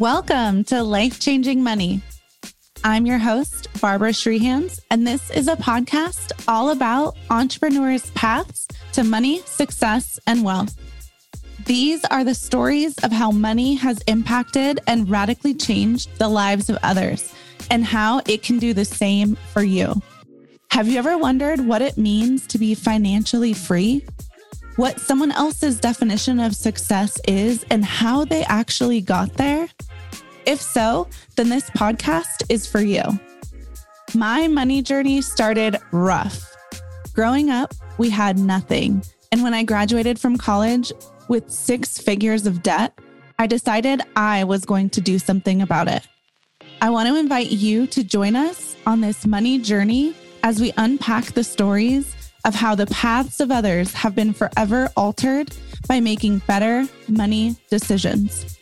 Welcome to Life Changing Money. I'm your host, Barbara Strehans, and this is a podcast all about entrepreneurs' paths to money, success, and wealth. These are the stories of how money has impacted and radically changed the lives of others and how it can do the same for you. Have you ever wondered what it means to be financially free? What someone else's definition of success is and how they actually got there? If so, then this podcast is for you. My money journey started rough. Growing up, we had nothing. And when I graduated from college, with six figures of debt, I decided I was going to do something about it. I want to invite you to join us on this money journey as we unpack the stories of how the paths of others have been forever altered by making better money decisions.